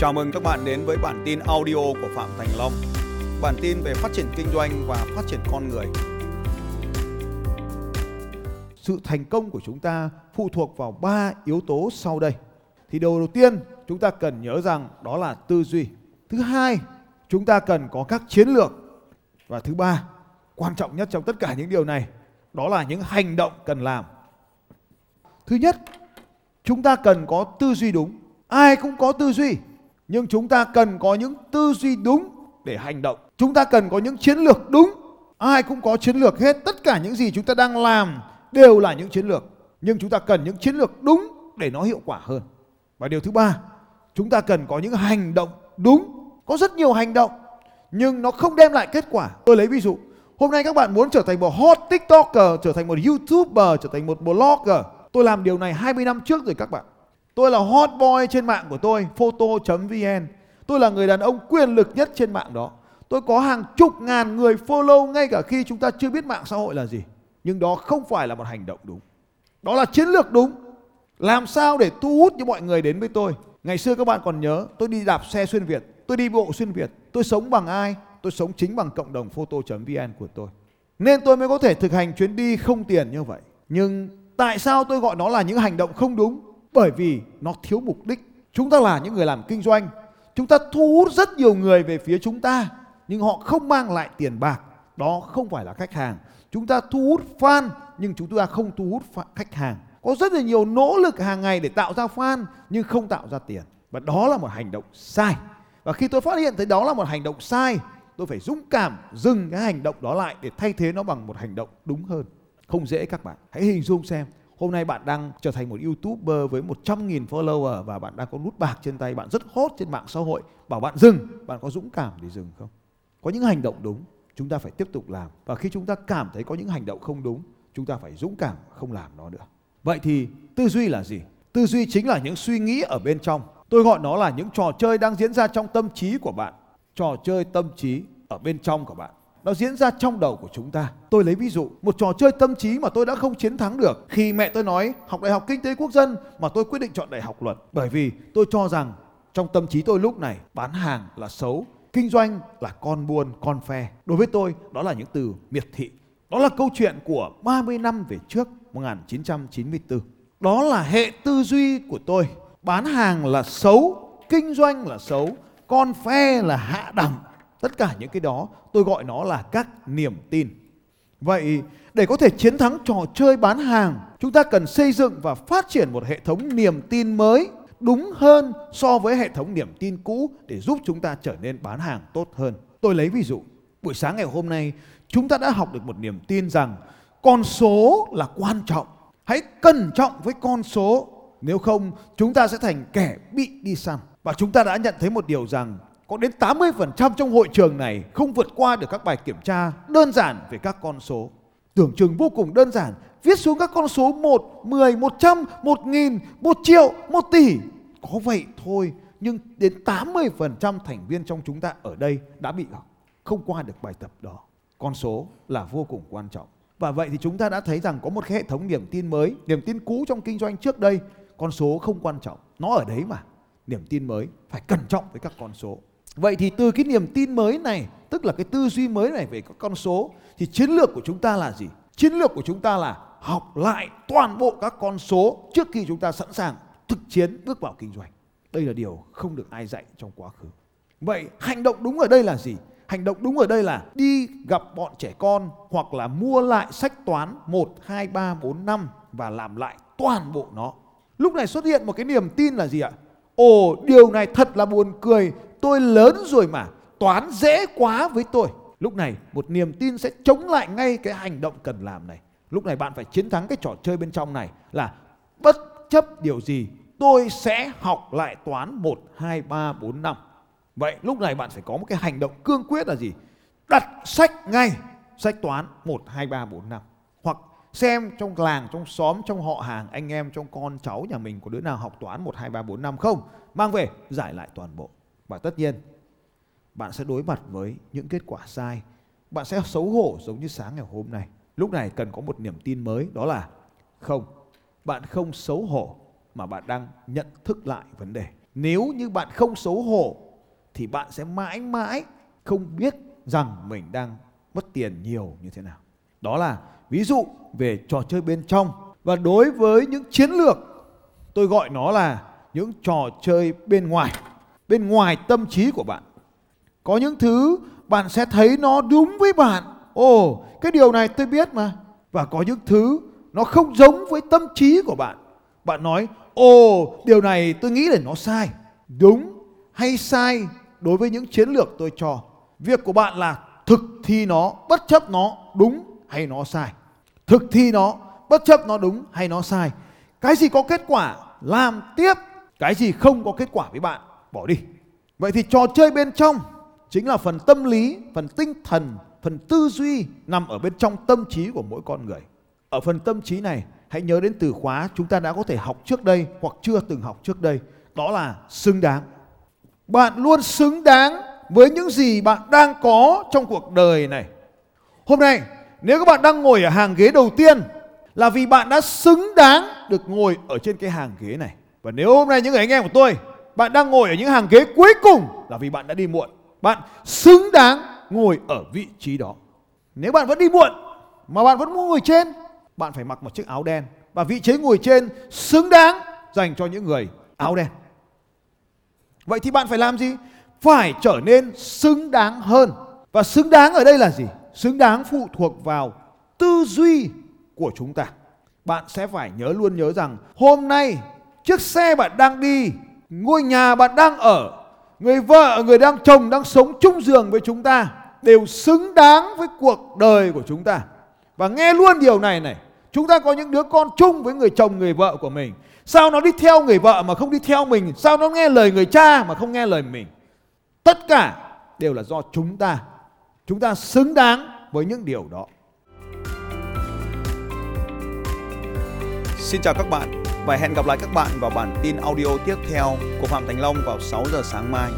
Chào mừng các bạn đến với bản tin audio của Phạm Thành Long. Bản tin về phát triển kinh doanh và phát triển con người. Sự thành công của chúng ta phụ thuộc vào ba yếu tố sau đây. Thì đầu đầu tiên chúng ta cần nhớ rằng đó là tư duy. Thứ hai, chúng ta cần có các chiến lược. Và thứ ba, quan trọng nhất trong tất cả những điều này, đó là những hành động cần làm. Thứ nhất, chúng ta cần có tư duy đúng. Ai cũng có tư duy, nhưng chúng ta cần có những tư duy đúng để hành động. Chúng ta cần có những chiến lược đúng. Ai cũng có chiến lược hết, tất cả những gì chúng ta đang làm đều là những chiến lược, nhưng chúng ta cần những chiến lược đúng để nó hiệu quả hơn. Và điều thứ ba, chúng ta cần có những hành động đúng. Có rất nhiều hành động nhưng nó không đem lại kết quả. Tôi lấy ví dụ, hôm nay các bạn muốn trở thành một hot TikToker, trở thành một YouTuber, trở thành một blogger. Tôi làm điều này 20 năm trước rồi các bạn. Tôi là hot boy trên mạng của tôi, photo.vn. Tôi là người đàn ông quyền lực nhất trên mạng đó. Tôi có hàng chục ngàn người follow ngay cả khi chúng ta chưa biết mạng xã hội là gì. Nhưng đó không phải là một hành động đúng. Đó là chiến lược đúng. Làm sao để thu hút những mọi người đến với tôi? Ngày xưa các bạn còn nhớ, tôi đi đạp xe xuyên Việt, tôi đi bộ xuyên Việt, tôi sống bằng ai? Tôi sống chính bằng cộng đồng photo.vn của tôi. Nên tôi mới có thể thực hành chuyến đi không tiền như vậy. Nhưng tại sao tôi gọi nó là những hành động không đúng? Bởi vì nó thiếu mục đích. Chúng ta là những người làm kinh doanh. Chúng ta thu hút rất nhiều người về phía chúng ta. Nhưng họ không mang lại tiền bạc. Đó không phải là khách hàng. Chúng ta thu hút fan nhưng chúng ta không thu hút khách hàng. Có rất là nhiều nỗ lực hàng ngày để tạo ra fan nhưng không tạo ra tiền. Và đó là một hành động sai. Và khi tôi phát hiện thấy đó là một hành động sai, tôi phải dũng cảm dừng cái hành động đó lại để thay thế nó bằng một hành động đúng hơn. Không dễ các bạn. Hãy hình dung xem Hôm nay bạn đang trở thành một YouTuber với 100.000 follower và bạn đang có nút bạc trên tay, bạn rất hot trên mạng xã hội. Bảo bạn dừng, bạn có dũng cảm để dừng không? Có những hành động đúng, chúng ta phải tiếp tục làm. Và khi chúng ta cảm thấy có những hành động không đúng, chúng ta phải dũng cảm không làm nó nữa. Vậy thì tư duy là gì? Tư duy chính là những suy nghĩ ở bên trong. Tôi gọi nó là những trò chơi đang diễn ra trong tâm trí của bạn. Trò chơi tâm trí ở bên trong của bạn nó diễn ra trong đầu của chúng ta. Tôi lấy ví dụ, một trò chơi tâm trí mà tôi đã không chiến thắng được khi mẹ tôi nói học Đại học Kinh tế Quốc dân mà tôi quyết định chọn Đại học Luật. Bởi vì tôi cho rằng trong tâm trí tôi lúc này bán hàng là xấu, kinh doanh là con buôn, con phe. Đối với tôi, đó là những từ miệt thị. Đó là câu chuyện của 30 năm về trước, 1994. Đó là hệ tư duy của tôi. Bán hàng là xấu, kinh doanh là xấu, con phe là hạ đẳng, Tất cả những cái đó tôi gọi nó là các niềm tin. Vậy để có thể chiến thắng trò chơi bán hàng, chúng ta cần xây dựng và phát triển một hệ thống niềm tin mới đúng hơn so với hệ thống niềm tin cũ để giúp chúng ta trở nên bán hàng tốt hơn. Tôi lấy ví dụ, buổi sáng ngày hôm nay chúng ta đã học được một niềm tin rằng con số là quan trọng. Hãy cẩn trọng với con số, nếu không chúng ta sẽ thành kẻ bị đi săn. Và chúng ta đã nhận thấy một điều rằng có đến 80% trong hội trường này không vượt qua được các bài kiểm tra đơn giản về các con số. Tưởng chừng vô cùng đơn giản, viết xuống các con số 1, 10, 100, 1000, 1 triệu, 1 tỷ. Có vậy thôi, nhưng đến 80% thành viên trong chúng ta ở đây đã bị không qua được bài tập đó. Con số là vô cùng quan trọng. Và vậy thì chúng ta đã thấy rằng có một hệ thống niềm tin mới, niềm tin cũ trong kinh doanh trước đây, con số không quan trọng, nó ở đấy mà. Niềm tin mới phải cẩn trọng với các con số. Vậy thì từ cái niềm tin mới này, tức là cái tư duy mới này về các con số thì chiến lược của chúng ta là gì? Chiến lược của chúng ta là học lại toàn bộ các con số trước khi chúng ta sẵn sàng thực chiến bước vào kinh doanh. Đây là điều không được ai dạy trong quá khứ. Vậy hành động đúng ở đây là gì? Hành động đúng ở đây là đi gặp bọn trẻ con hoặc là mua lại sách toán 1, 2, 3, 4, 5 và làm lại toàn bộ nó. Lúc này xuất hiện một cái niềm tin là gì ạ? Ồ, điều này thật là buồn cười, tôi lớn rồi mà, toán dễ quá với tôi. Lúc này một niềm tin sẽ chống lại ngay cái hành động cần làm này. Lúc này bạn phải chiến thắng cái trò chơi bên trong này là bất chấp điều gì tôi sẽ học lại toán 1, 2, 3, 4, 5. Vậy lúc này bạn phải có một cái hành động cương quyết là gì? Đặt sách ngay, sách toán 1, 2, 3, 4, 5. Hoặc xem trong làng, trong xóm, trong họ hàng, anh em, trong con cháu nhà mình có đứa nào học toán 1, 2, 3, 4, 5 không? Mang về, giải lại toàn bộ. Và tất nhiên, bạn sẽ đối mặt với những kết quả sai. Bạn sẽ xấu hổ giống như sáng ngày hôm nay. Lúc này cần có một niềm tin mới, đó là không, bạn không xấu hổ mà bạn đang nhận thức lại vấn đề. nếu như bạn không xấu hổ thì bạn sẽ mãi mãi không biết rằng mình đang mất tiền nhiều như thế nào. Đó là ví dụ về trò chơi bên trong và đối với những chiến lược tôi gọi nó là những trò chơi bên ngoài, bên ngoài tâm trí của bạn. Có những thứ bạn sẽ thấy nó đúng với bạn. Ồ, cái điều này tôi biết mà. Và có những thứ nó không giống với tâm trí của bạn. Bạn nói, ồ, điều này tôi nghĩ là nó sai. Đúng hay sai đối với những chiến lược tôi cho. Việc của bạn là thực thi nó, bất chấp nó đúng hay nó sai. Thực thi nó, bất chấp nó đúng hay nó sai. Cái gì có kết quả, làm tiếp. Cái gì không có kết quả với bạn, bỏ đi. Vậy thì trò chơi bên trong chính là phần tâm lý, phần tinh thần, phần tư duy nằm ở bên trong tâm trí của mỗi con người. Ở phần tâm trí này, hãy nhớ đến từ khóa chúng ta đã có thể học trước đây hoặc chưa từng học trước đây. Đó là xứng đáng. Bạn luôn xứng đáng với những gì bạn đang có trong cuộc đời này. Hôm nay, nếu các bạn đang ngồi ở hàng ghế đầu tiên là vì bạn đã xứng đáng được ngồi ở trên cái hàng ghế này. Và nếu hôm nay những người anh em của tôi, bạn đang ngồi ở những hàng ghế cuối cùng là vì bạn đã đi muộn. Bạn xứng đáng ngồi ở vị trí đó. Nếu bạn vẫn đi muộn mà bạn vẫn muốn ngồi trên, bạn phải mặc một chiếc áo đen và vị trí ngồi trên xứng đáng dành cho những người áo đen. Vậy thì bạn phải làm gì? Phải trở nên xứng đáng hơn. Và xứng đáng ở đây là gì? Xứng đáng phụ thuộc vào tư duy của chúng ta. Bạn sẽ phải nhớ luôn nhớ rằng hôm nay chiếc xe bạn đang đi, ngôi nhà bạn đang ở, người vợ, người đang chồng đang sống chung giường với chúng ta đều xứng đáng với cuộc đời của chúng ta. Và nghe luôn điều này này, chúng ta có những đứa con chung với người chồng, người vợ của mình. Sao nó đi theo người vợ mà không đi theo mình? Sao nó nghe lời người cha mà không nghe lời mình? Tất cả đều là do chúng ta. Chúng ta xứng đáng với những điều đó. Xin chào các bạn và hẹn gặp lại các bạn vào bản tin audio tiếp theo của Phạm Thành Long vào 6 giờ sáng mai.